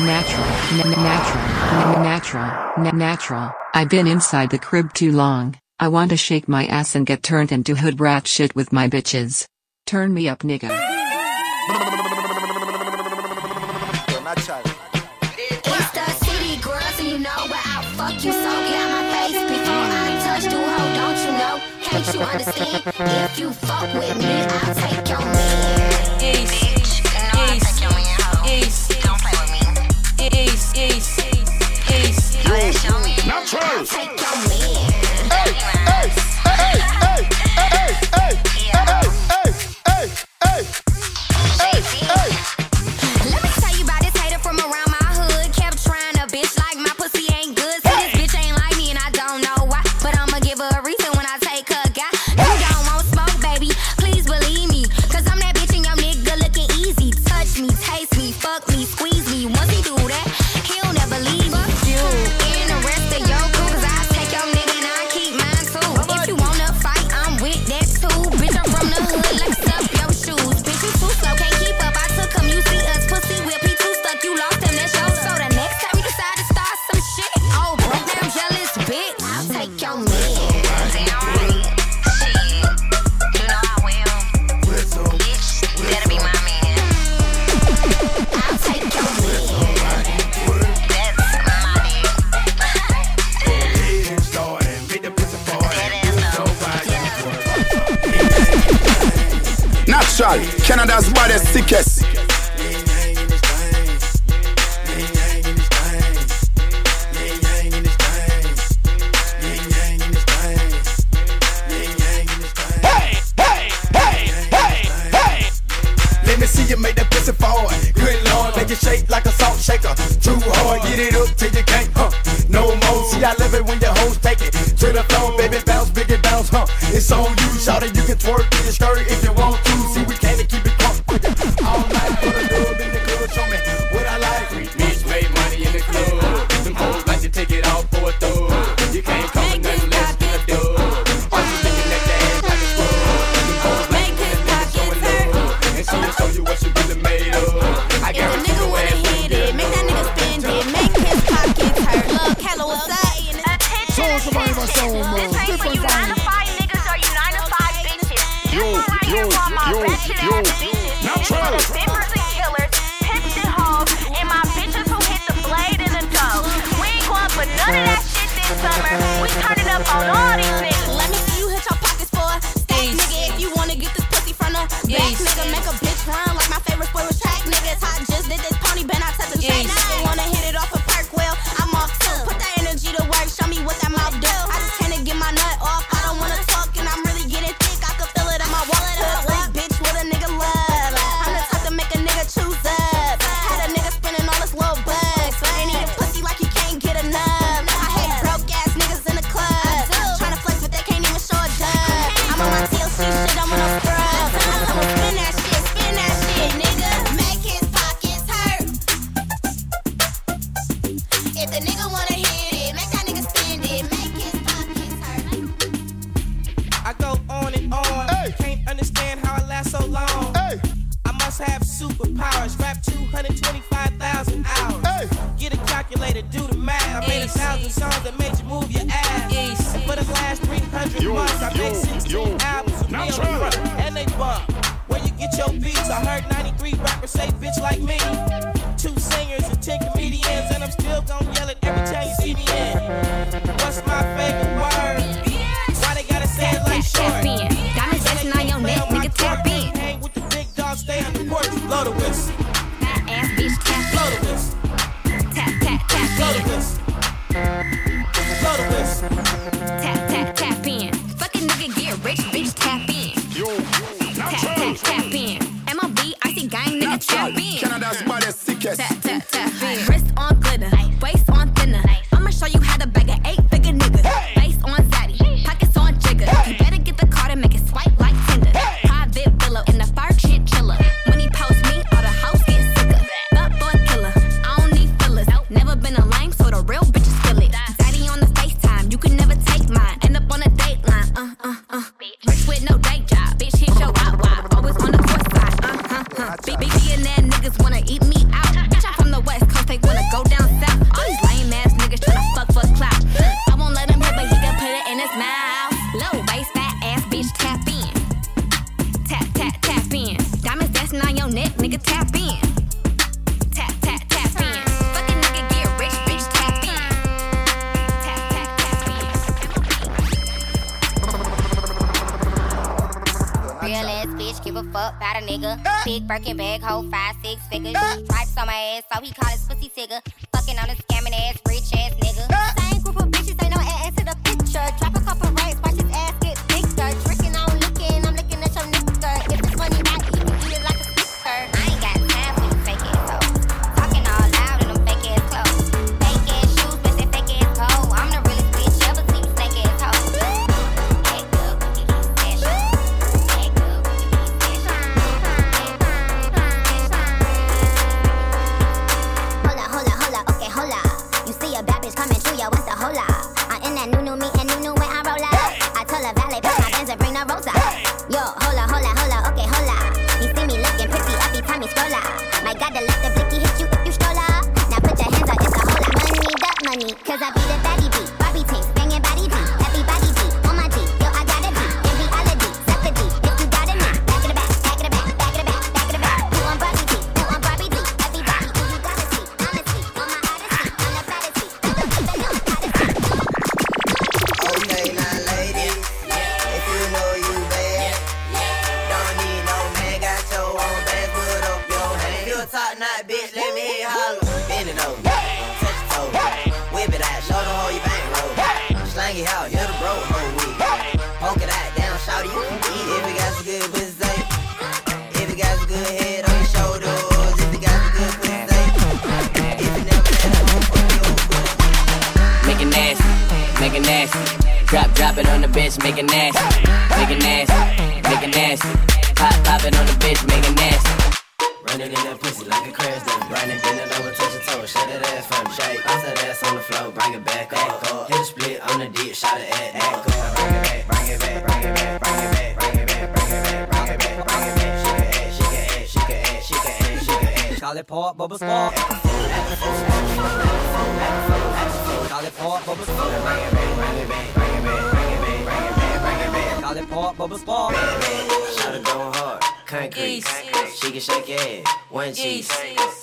Natural, natural, natural, natural. I've been inside the crib too long. I want to shake my ass and get turned into hood rat shit with my bitches. Turn me up, nigga. It's the city girls, and you know where I fuck you so. Get out my face before I touch you, hoe. Don't you know? Can't you understand? If you fuck with me, I'll take your man. natural. by the sickest. Birkin bag, hold five, six figures. Stripes on my ass, so he call his pussy tigger. Fucking on a scamming ass, rich ass nigga. Ah! bitch, make it nasty, make it nasty. it, shake it. One cheek,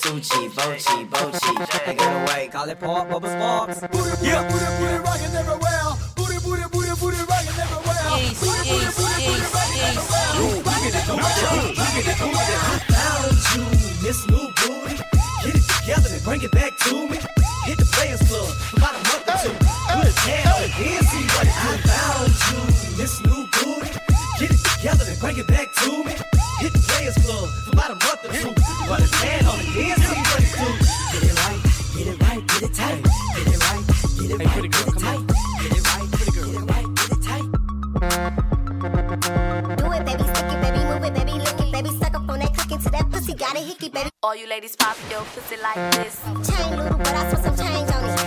two cheek, bo cheek, bo cheek. I got away, call it pop, bubble sparks. Yeah. you ladies pop your pussy like this. Chain little, but I put some change on it.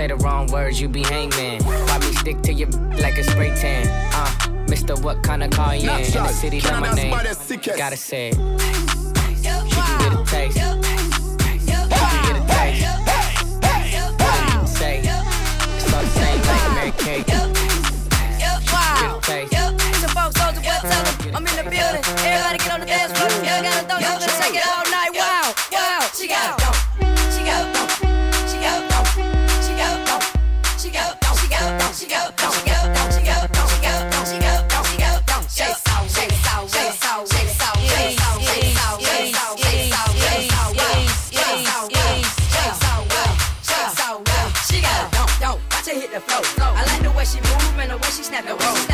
say the wrong words, you be hangman. Probably stick to your like a spray tan. Uh, Mister, what kind of car you in? In the city, that my name. Gotta say it. go. I like the way she move and the way she snap the Whoa.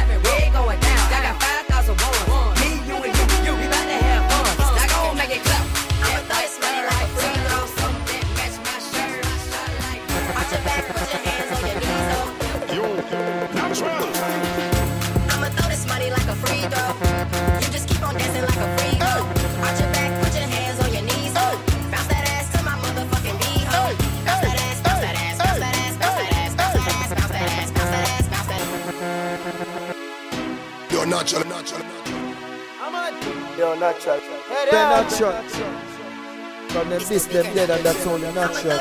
and them this, them dead, and that's only natural.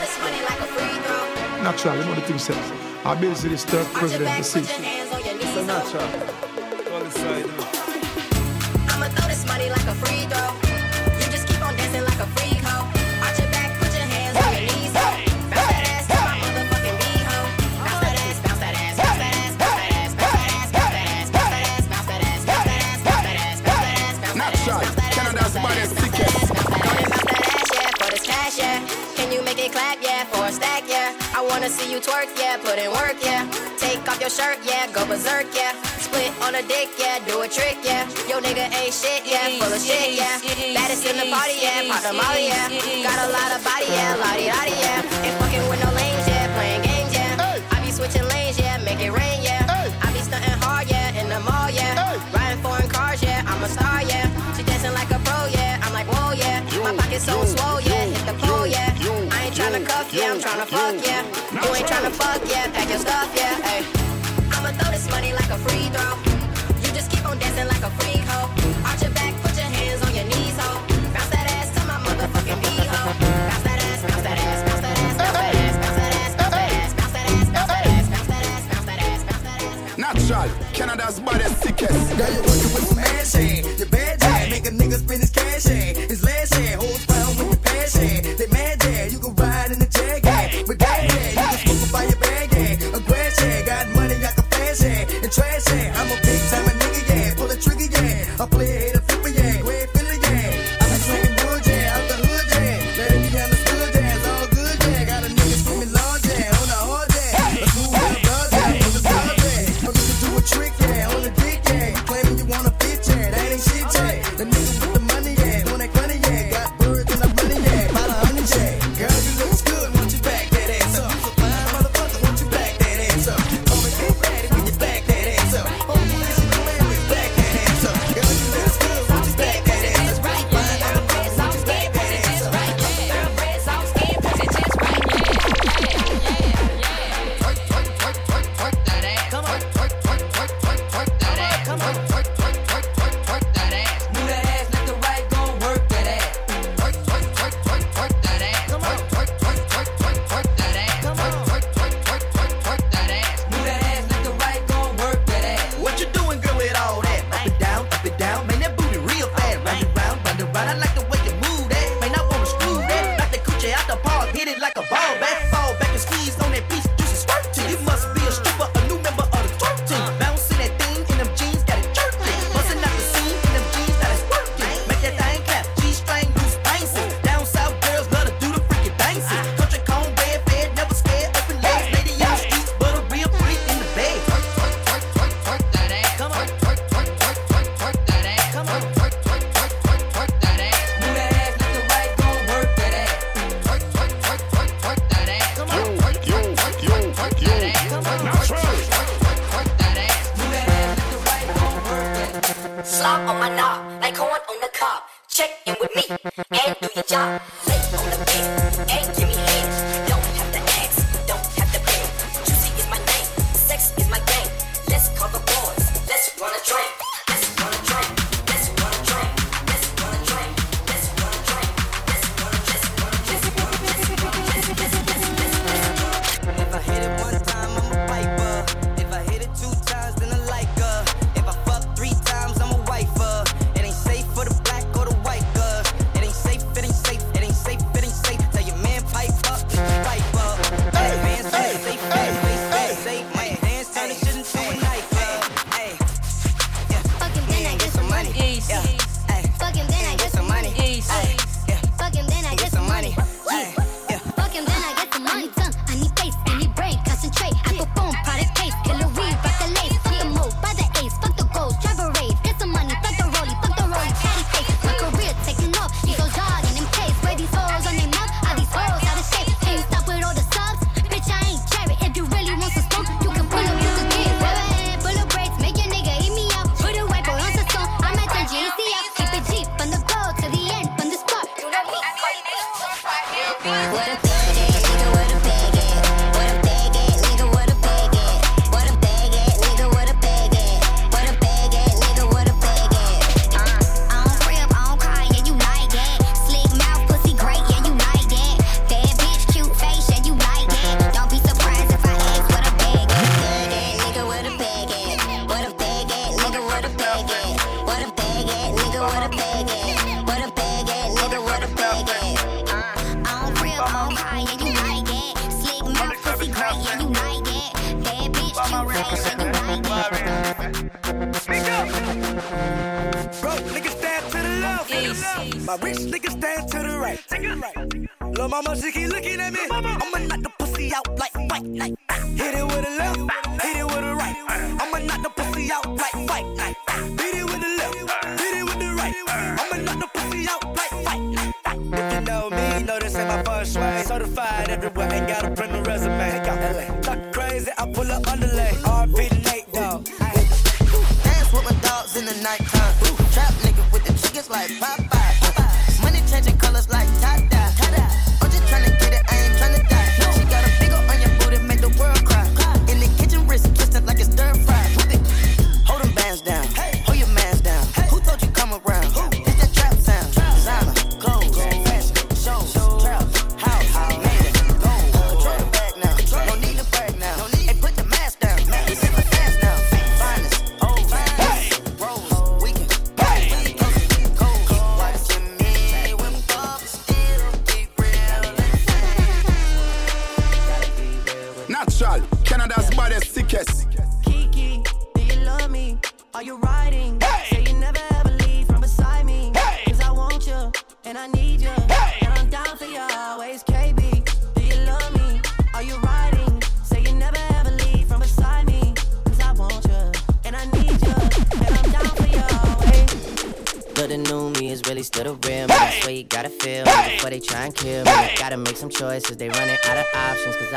Natural, you know the thing says. I basically this president the city. It's natural. wanna see you twerk, yeah. Put in work, yeah. Take off your shirt, yeah. Go berserk, yeah. Split on a dick, yeah. Do a trick, yeah. Yo nigga ain't shit, yeah. Full of shit, yeah. Baddest in the party, yeah. Pop the molly, yeah. Got a lot of body, yeah. Lottie, lottie, yeah. Ain't fucking with no lanes, yeah. Playing games, yeah. I be switching lanes, yeah. Make it rain, yeah. I be stunting hard, yeah. In the mall, yeah. Riding foreign cars, yeah. I'm a star, yeah. She dancing like a pro, yeah. I'm like, whoa, yeah. My pocket's so swole yeah, I'm tryna fuck, yeah. You ain't tryna fuck, yeah, pack your stuff, yeah, hey. I'ma throw this money like a free throw. You just keep on dancing like a freak hoe. Arch your back, put your hands on your knees, hoe. Bounce that ass to my motherfucking bee, hoe. Bounce that ass, bounce that ass, bounce that ass, bounce that ass, bounce that ass, bounce that ass, bounce that ass, bounce that ass, bounce that ass. Natural, Canada's baddest, sickest. Girl, you want to put some ass in?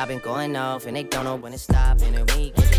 been going off and they don't know when to stop. And then we get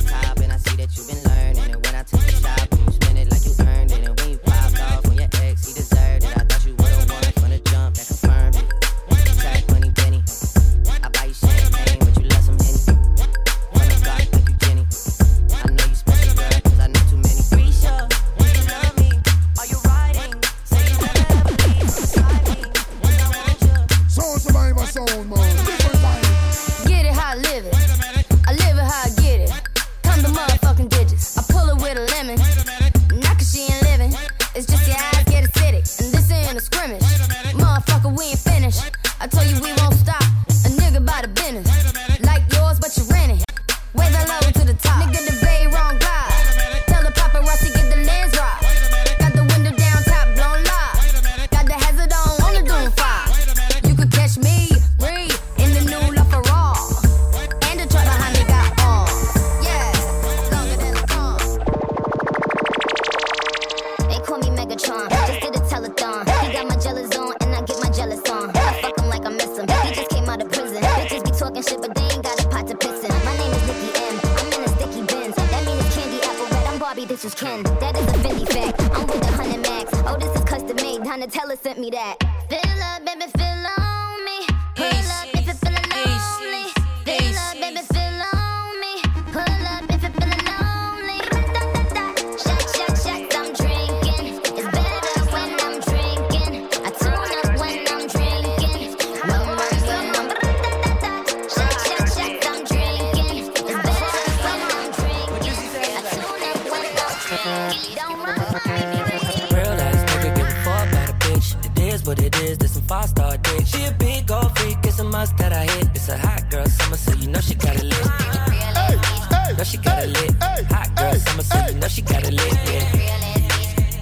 I told you we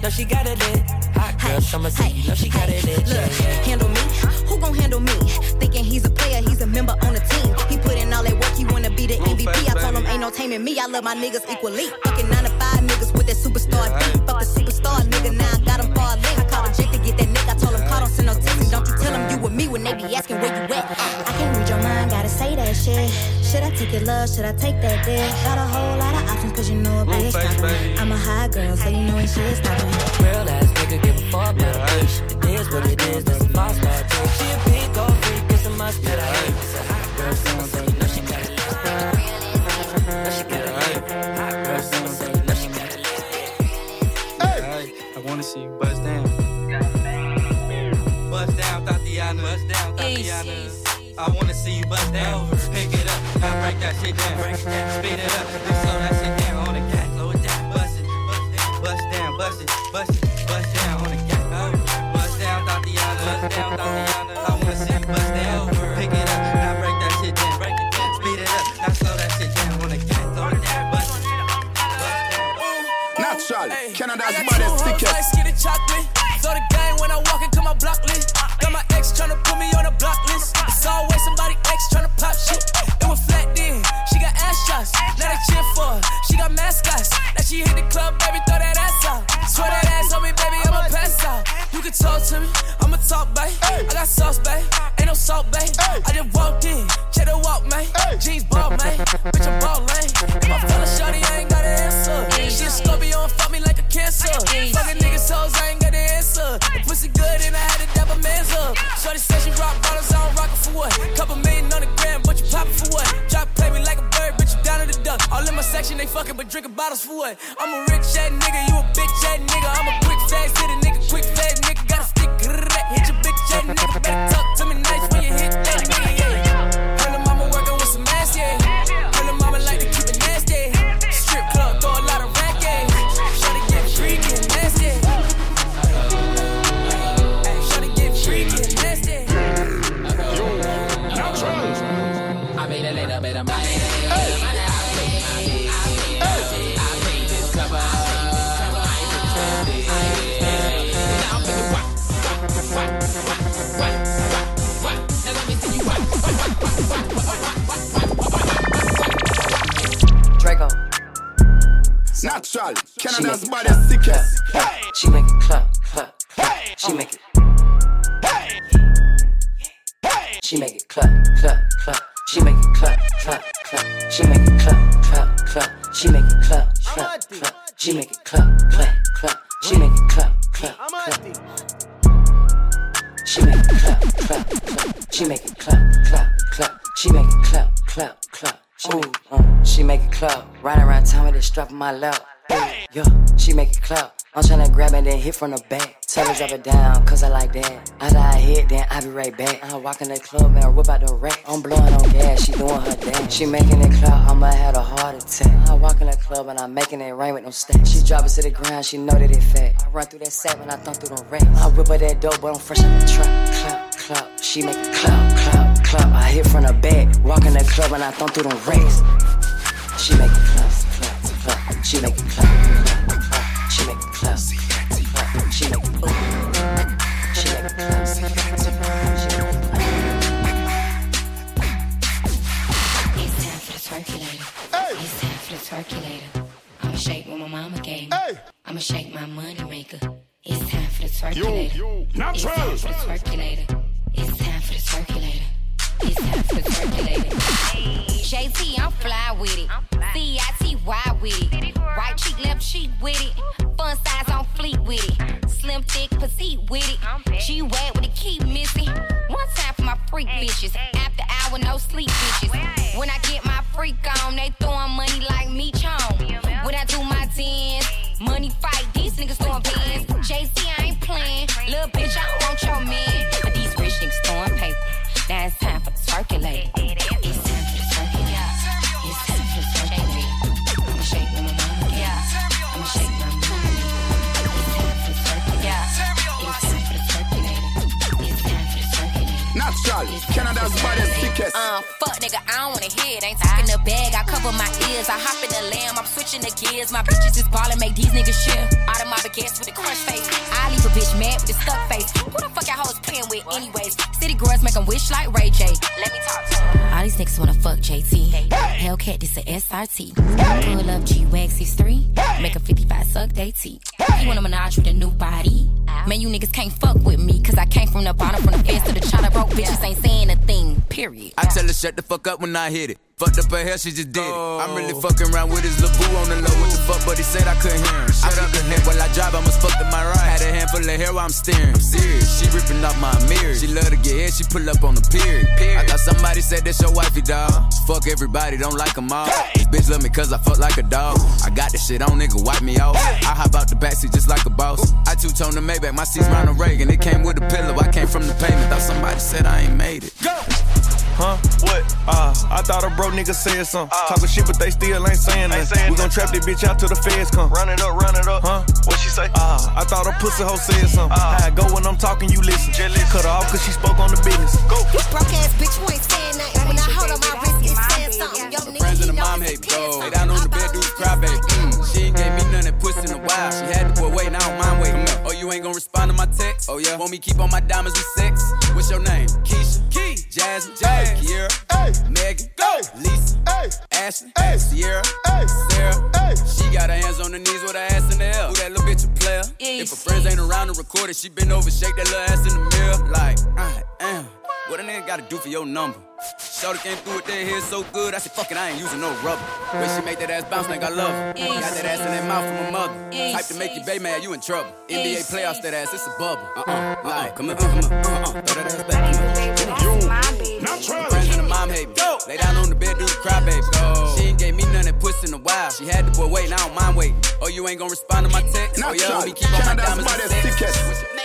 know she got it in. Hot girl, hey, summer hey, city, know she hey, got it in. Look, handle me, who gon' handle me? Thinking he's a player, he's a member on the team. He put in all that work, he wanna be the MVP. I told him ain't no taming me, I love my niggas equally. Fucking nine to five niggas with that superstar yeah, thing. Fuck the superstar nigga, now I got him far linked. Should I take your love? Should I take that dick? Got a whole lot of options, cause you know a bitch I'm a high girl, so you know when shit stopping. Real ass nigga, give a fuck about yeah, it. It is what it is, That's is my spot. She a big old freak, it's a must that I hate. It's a hot girl, so, so you know she got it. Know she got it. Hot girl, so, so you know she got it. Hey. I wanna see you bust down. Bust down, Thotiana. Bust down, Thotiana. I wanna see you bust down break that shit down, break that, speed it up, then slow that shit down. Canada's baddest sickest. She make it clap, clap, clap. She make it. She make it clap, clap, clap. She make it clap, clap, clap. She make it clap, clap, clap. She make it clap, clap, clap. She make it clap, clap, clap. She make it clap, clap, clap. She make it clap, clap, clap. She make it clap, clap, clap. She make it clap, clap, clap. Ooh, uh, she make it clap. Riding around town with the strap on my lap. Yo, she make it clap. I'm tryna grab it then hit from the back. Tell her drop it down, cause I like that. After I hit, then I be right back. I walk in the club and I whip out the rack. I'm blowing on gas, she doing her dance. She making it clap, I'ma have a heart attack. I walk in the club and I'm making it rain with no stacks. She drop it to the ground, she know that it fat. I run through that sack when I thump through the rack. I whip her that dope, but I'm fresh out the trap. Clap, clap, she make it clap, clap, clap. I hit from the back, walk in the club and I thump through the racks. She make it. She make it clap, clap, clap. She make it clap, clap, clap. She make it ooh. She make it clap, clap, clap. She make it It's time for the Twerkulator. It's time for the Twerkulator. I'ma shake what my mama gave me. I'ma shake my money maker. It's time for the Twerkulator. It's time for the Twerkulator. It's time for the Twerkulator. It's time for the Twerkulator. JT, I'm fly with it. C-I-T-Y with it. Left cheek with it. Fun size on fleet with it. Slim, thick, petite with it. G wet with the keep missing. One time for my freak bitches. After hour, no sleep bitches. When I get my freak on, they throwing money like me chong. When I do my dance, money fight, these niggas throwing pins. JC, I ain't playing. Little bitch, I don't want your man. But these rich niggas throwing paper. Now it's time for the Twerkulator. Canada's baddest sickest. Uh, fuck nigga, I don't wanna hear it. Ain't talking the bag, I cover my ears. I hop in the lamb, I'm switching the gears. My bitches is ballin', make these niggas shit. Out of my baguettes with a crush face. I leave a bitch mad with a stuck face. Who the fuck y'all hoes playing with, anyways? City girls make make 'em wish like Ray J. Let me talk to 'em. All these niggas wanna fuck JT. Hey. Hellcat, this a SRT. Pull up G-Wax, he's three. Make a 55 suck, they T. You want a menage with a new body? Man, you niggas can't fuck with me, cause I came from the bottom, from the fence to the chopper. Broke bitches ain't saying a thing, period. I tell her shut the fuck up when I hit it. Fucked up her hair, she just did it. I'm really fucking around with his little boo on the low. What the fuck, but he said I couldn't hear him. Shut up the neck while I drive, I must fuck to my right. Had a handful of hair while I'm steering. I'm serious, she ripping off my mirror. She love to get hit, she pull up on the pier. I thought somebody said that's your wifey, dog. Fuck everybody, don't like them all. This bitch love me cause I fuck like a dog. I got this shit on, nigga, wipe me off. I hop out the backseat just like a boss. I two-tone the Maybach, my seat's Ronald Reagan. It came with a pillow, I came from the pavement. Thought somebody said I ain't made it. Go! Huh? What? Uh, I thought a bro nigga said something. Talking shit, but they still ain't saying nothing. We gon' trap this bitch out till the feds come. Run it up, run it up. Huh? What she say? Uh, I thought a pussy hoe said something. How I go when I'm talking, you listen. Cut her off cause she spoke on the business. Go. You broke ass bitch, you ain't saying nothing. When I hold on my wrist, it's saying something. Yo, nigga, Friends he and the mom hate pants go. Lay down on the bed, do cry baby. Mm. She ain't gave me none of pussy in a wild. She had the boy waiting, I don't mind waiting. Oh, you ain't gonna respond to my text? Oh, yeah. Want me keep on my diamonds with sex? What's your name? Keisha. Key. Jasmine. Jazz. Kiera. Hey. Megan. Go. Lisa. Hey. Ashley. Hey. Sierra. Hey. Sarah. Hey. She got her hands on her knees with her ass in the air. Who that little bitch a player? If her friends ain't around to record it, she been over, shake that little ass in the mirror. Like, I am. What a nigga gotta do for your number? Shorty came through with that hair so good, I said, fuck it, I ain't using no rubber. When she make that ass bounce like I love her. Got that ass in that mouth from her mother. Type to make you bay mad, you in trouble. NBA playoffs, that ass, it's a bubble. Uh-uh, like, come on, come on, uh-uh, throw that ass back. Friends and the mom hate me. Lay down on the bed, do the cry, baby. She ain't gave me none that puss in a while. She had the boy waiting, I don't mind waiting. Oh, you ain't gonna respond to my text? Oh, yeah, let me keep on my diamonds with sex.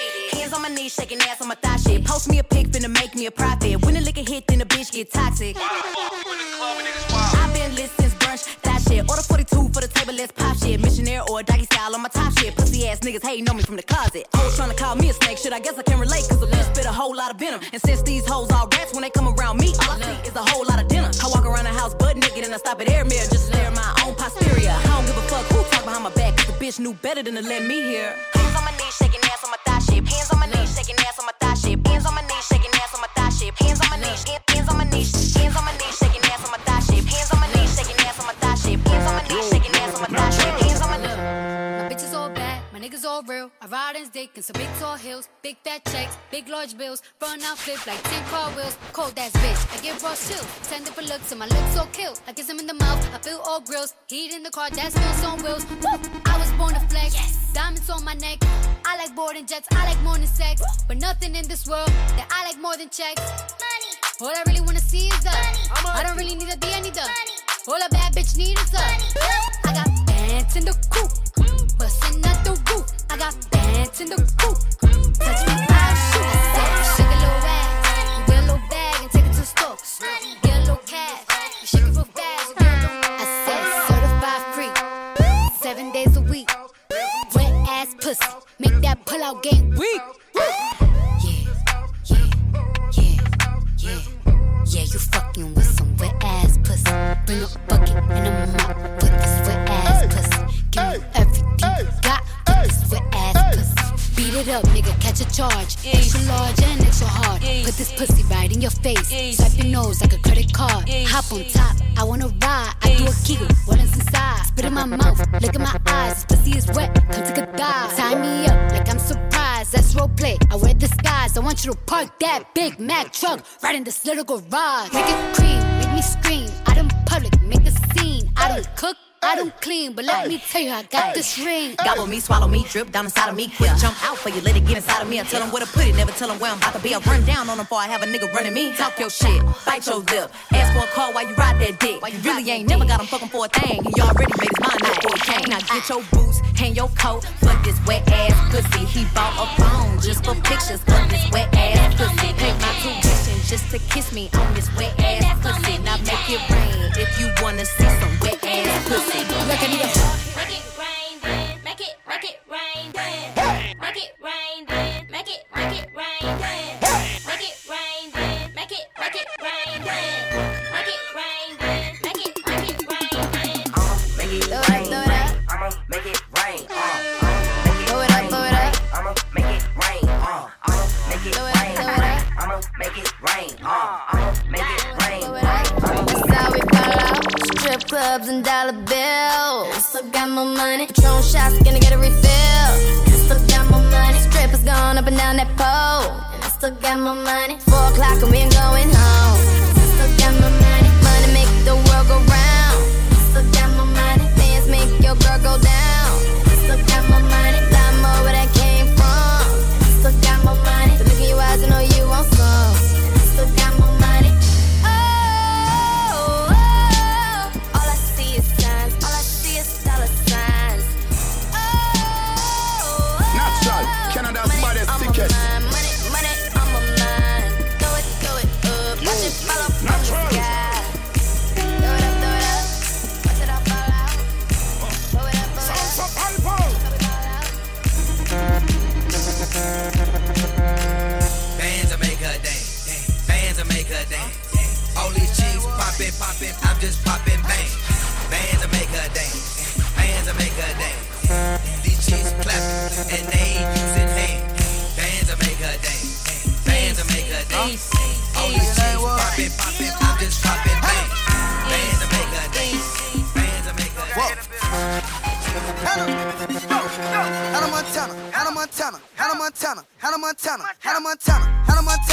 Hands on my knees, shaking ass on my thigh shit. Post me a pic, finna make me a profit. When the liquor hit, then the bitch get toxic. I've been lit since brunch, that shit. Order 42 for the table, let's pop shit. Missionary or doggy style on my top shit. Pussy ass niggas hating on me from the closet. Hoes tryna call me a snake, shit. I guess I can relate, cause the bitch spit a whole lot of venom. And since these hoes all rats, when they come around me, all I see is a whole lot of dinner. I walk around the house butt naked and I stop at air mirror just to stare my own posterior. I don't give a fuck who talk behind my back, cause the bitch knew better than to let me hear. Hands on my knees, shaking ass on my thigh shit. Hands on my knees, shaking ass on my thigh shit. Hands on my knees, hands on my knees, hands on my knees, all real. In dick in some big tall hills, big fat checks, big large bills. Run out flip like 10 car wheels. Cold ass bitch, I get raw chill. Ten different looks and my lips all kill. I kiss him in the mouth, I feel all grills. Heat in the car, that's wheels on wheels. Woo! I was born to flex, diamonds on my neck. I like boarding jets, I like more than sex. But nothing in this world that I like more than checks. Money. All I really wanna see is the. Money. I don't really need a D, I need the. Money. All a bad bitch need is the. I got bands in the coop, bustin' at the roof. I got bands in the coop. Right in this little garage. Make it cream, make me scream. Out in public, make a scene. I don't cook. I don't clean, but let me tell you, I got this ring. Gobble me, swallow me, drip down inside of me. Quick jump out for you, let it get inside of me. I tell them where to put it, never tell them where I'm about to be. I run down on them before I have a nigga running me. Talk your shit, bite your lip. Ask for a call while you ride that dick. You really ain't never got him fucking for a thing. He already made his mind up for a king. Now get your boots, hang your coat Fuck this wet ass pussy. He bought a phone just for pictures of this wet ass pussy. Pay my tuition just to kiss me on this wet ass pussy. Now make it rain if you wanna see some wet ass pussy. Look at me. Still got my money. Four o'clock and we Montana, Hannah Montana, Hannah Montana,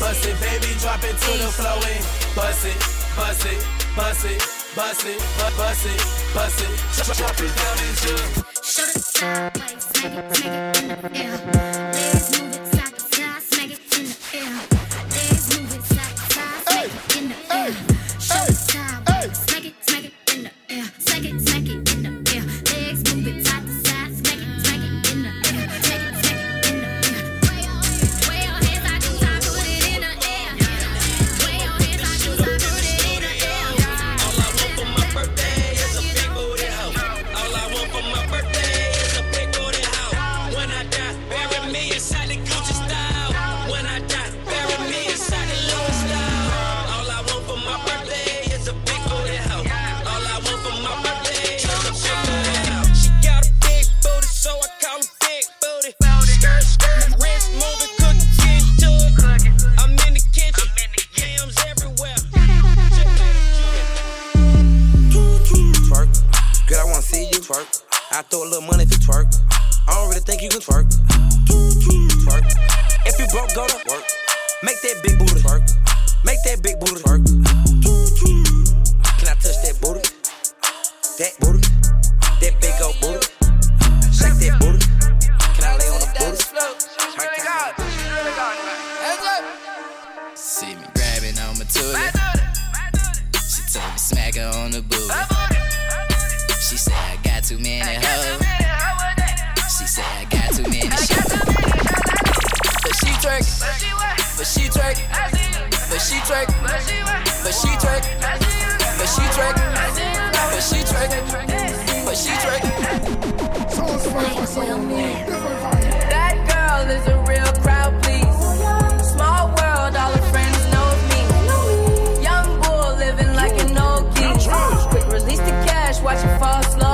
bust it, baby, drop it to the floor and bust it, bust it, bust it, bust it, bu- bust it, bust it, Drop- it down into. twerk. She said I got too many hoes. She said I got too many shoes. But she twerk, but she twerk, but she twerk, but she twerk, but she twerk, but she twerk, but she twerk. That girl is a watch it fall slowly.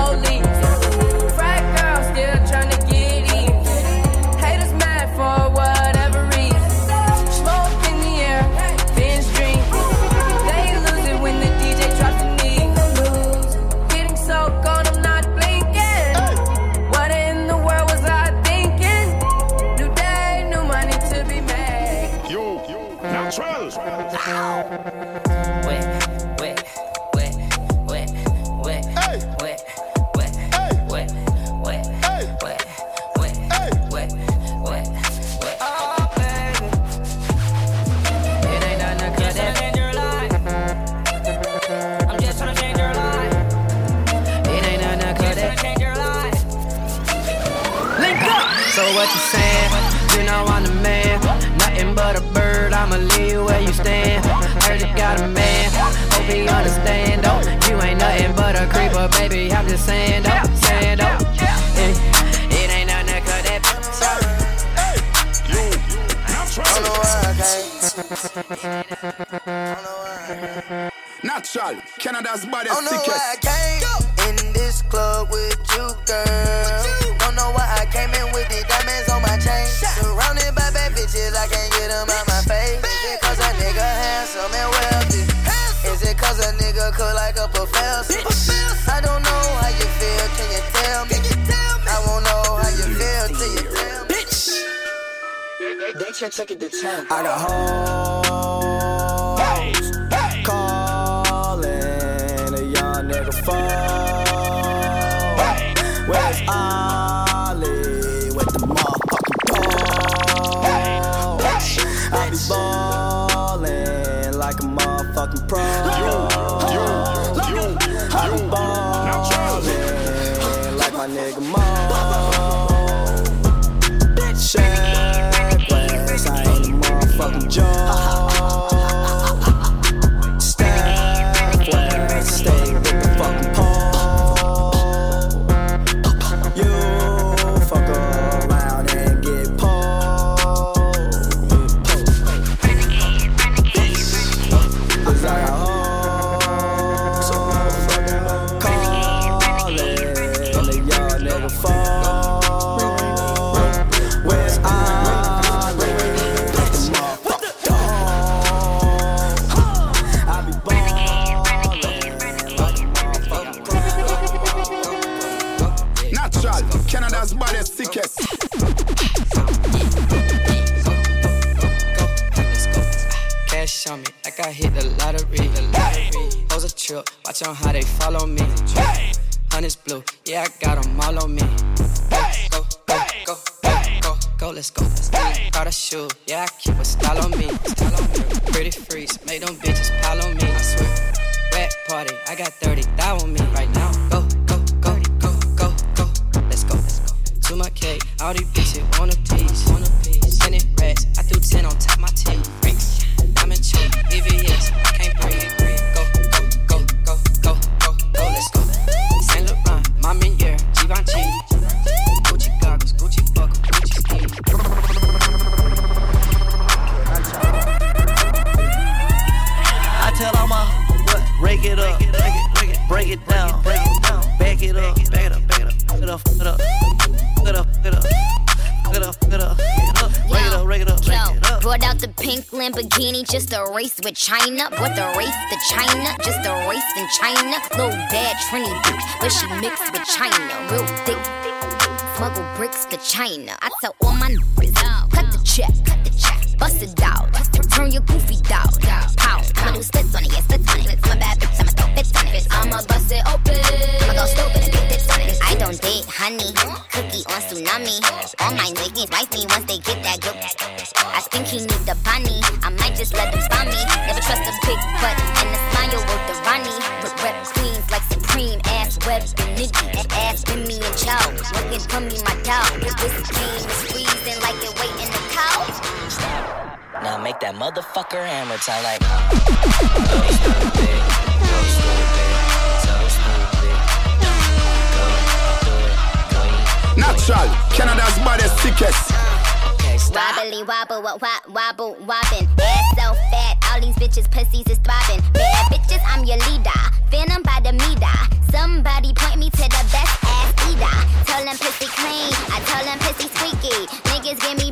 Heard you got a man. Hope he understand. Oh, you ain't nothing but a creeper, baby. I'm just saying, though, saying, though. It ain't nothing to cut that. Natural, Canada's Don't baddest know why I sickest. came in this club with you, girl. Don't know why I came in with the diamonds on my chain. Surrounded by bad bitches, I can't get them out my face. Is it cause a nigga handsome and wealthy? Is it cause a nigga cook like a professor? I don't know how you feel, can you tell me? I won't know how you feel till you tell me. Bitch! They can't take it to town. I got hoes calling a young nigga phone. Where's Ollie pro. I got just a race with China, What the race to China, just a race in China. Little bad Trini bitch, but she mixed with China, real thick. Smuggle bricks to China. I tell all my niggas, cut the check, cut the check, bust it down. motherfucker hammer time like. Natural, Canada's baddest sickest. Wobbly wobble, what wop, wobble, wobbin'. Ass so fat, all these bitches' pussies is throbbin'. Bad bitches, I'm your leader. Venom by the meter. Somebody point me to the best ass eater. Tell them pussy clean, I tell them pussy squeaky. Niggas give me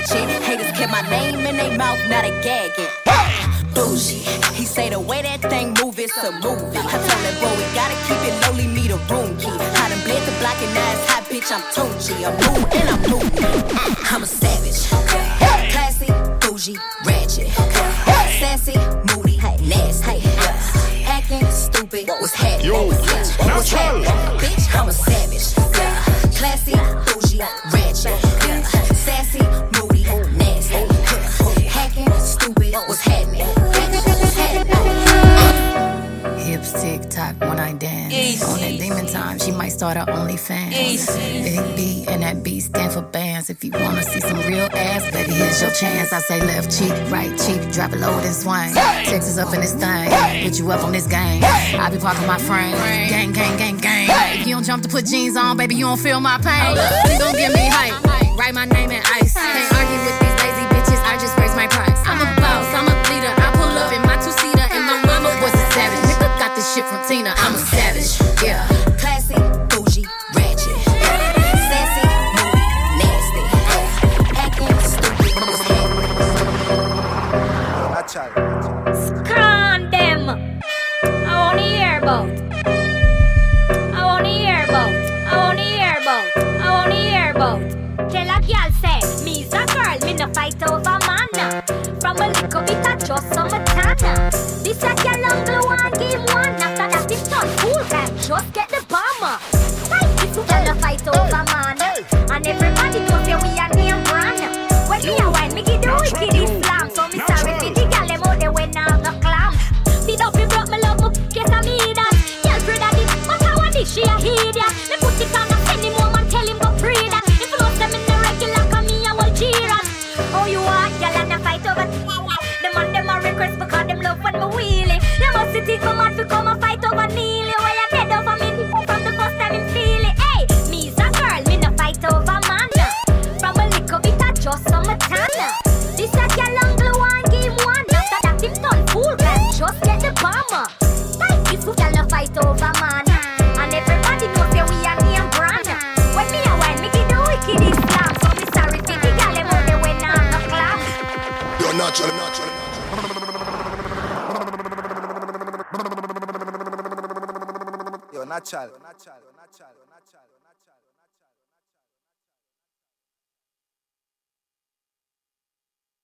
bad. Haters kept my name in their mouth, not a gagging. Hey! Bougie. He say the way that thing move, it's a movie. I told that boy we gotta keep it lowly, meet me the room key. I done bled the block and now it's hot, bitch. I'm Tunchi. I'm rude and I'm moving. Mm, I'm a savage. Okay. Hey. Classy, bougie, ratchet. Okay. Hey. Sassy, moody, hey. nasty. Hey. Acting stupid, what was happening? Yo, what's what was happening? Bitch, I'm a savage. Yeah. Classy, On that demon time, she might start her OnlyFans. Big B and that B stand for bands. If you wanna see some real ass, baby, here's your chance. I say left cheek, right cheek, drop it low and swing. Texas up in this thing, put you up on this game. I be parking my frame, gang, gang, gang, gang. If you don't jump to put jeans on, baby, you don't feel my pain. Don't give me hype. Write my name in ice. Can't argue with these lazy bitches. I just raise my price. shit from Tina. I'm a savage, yeah.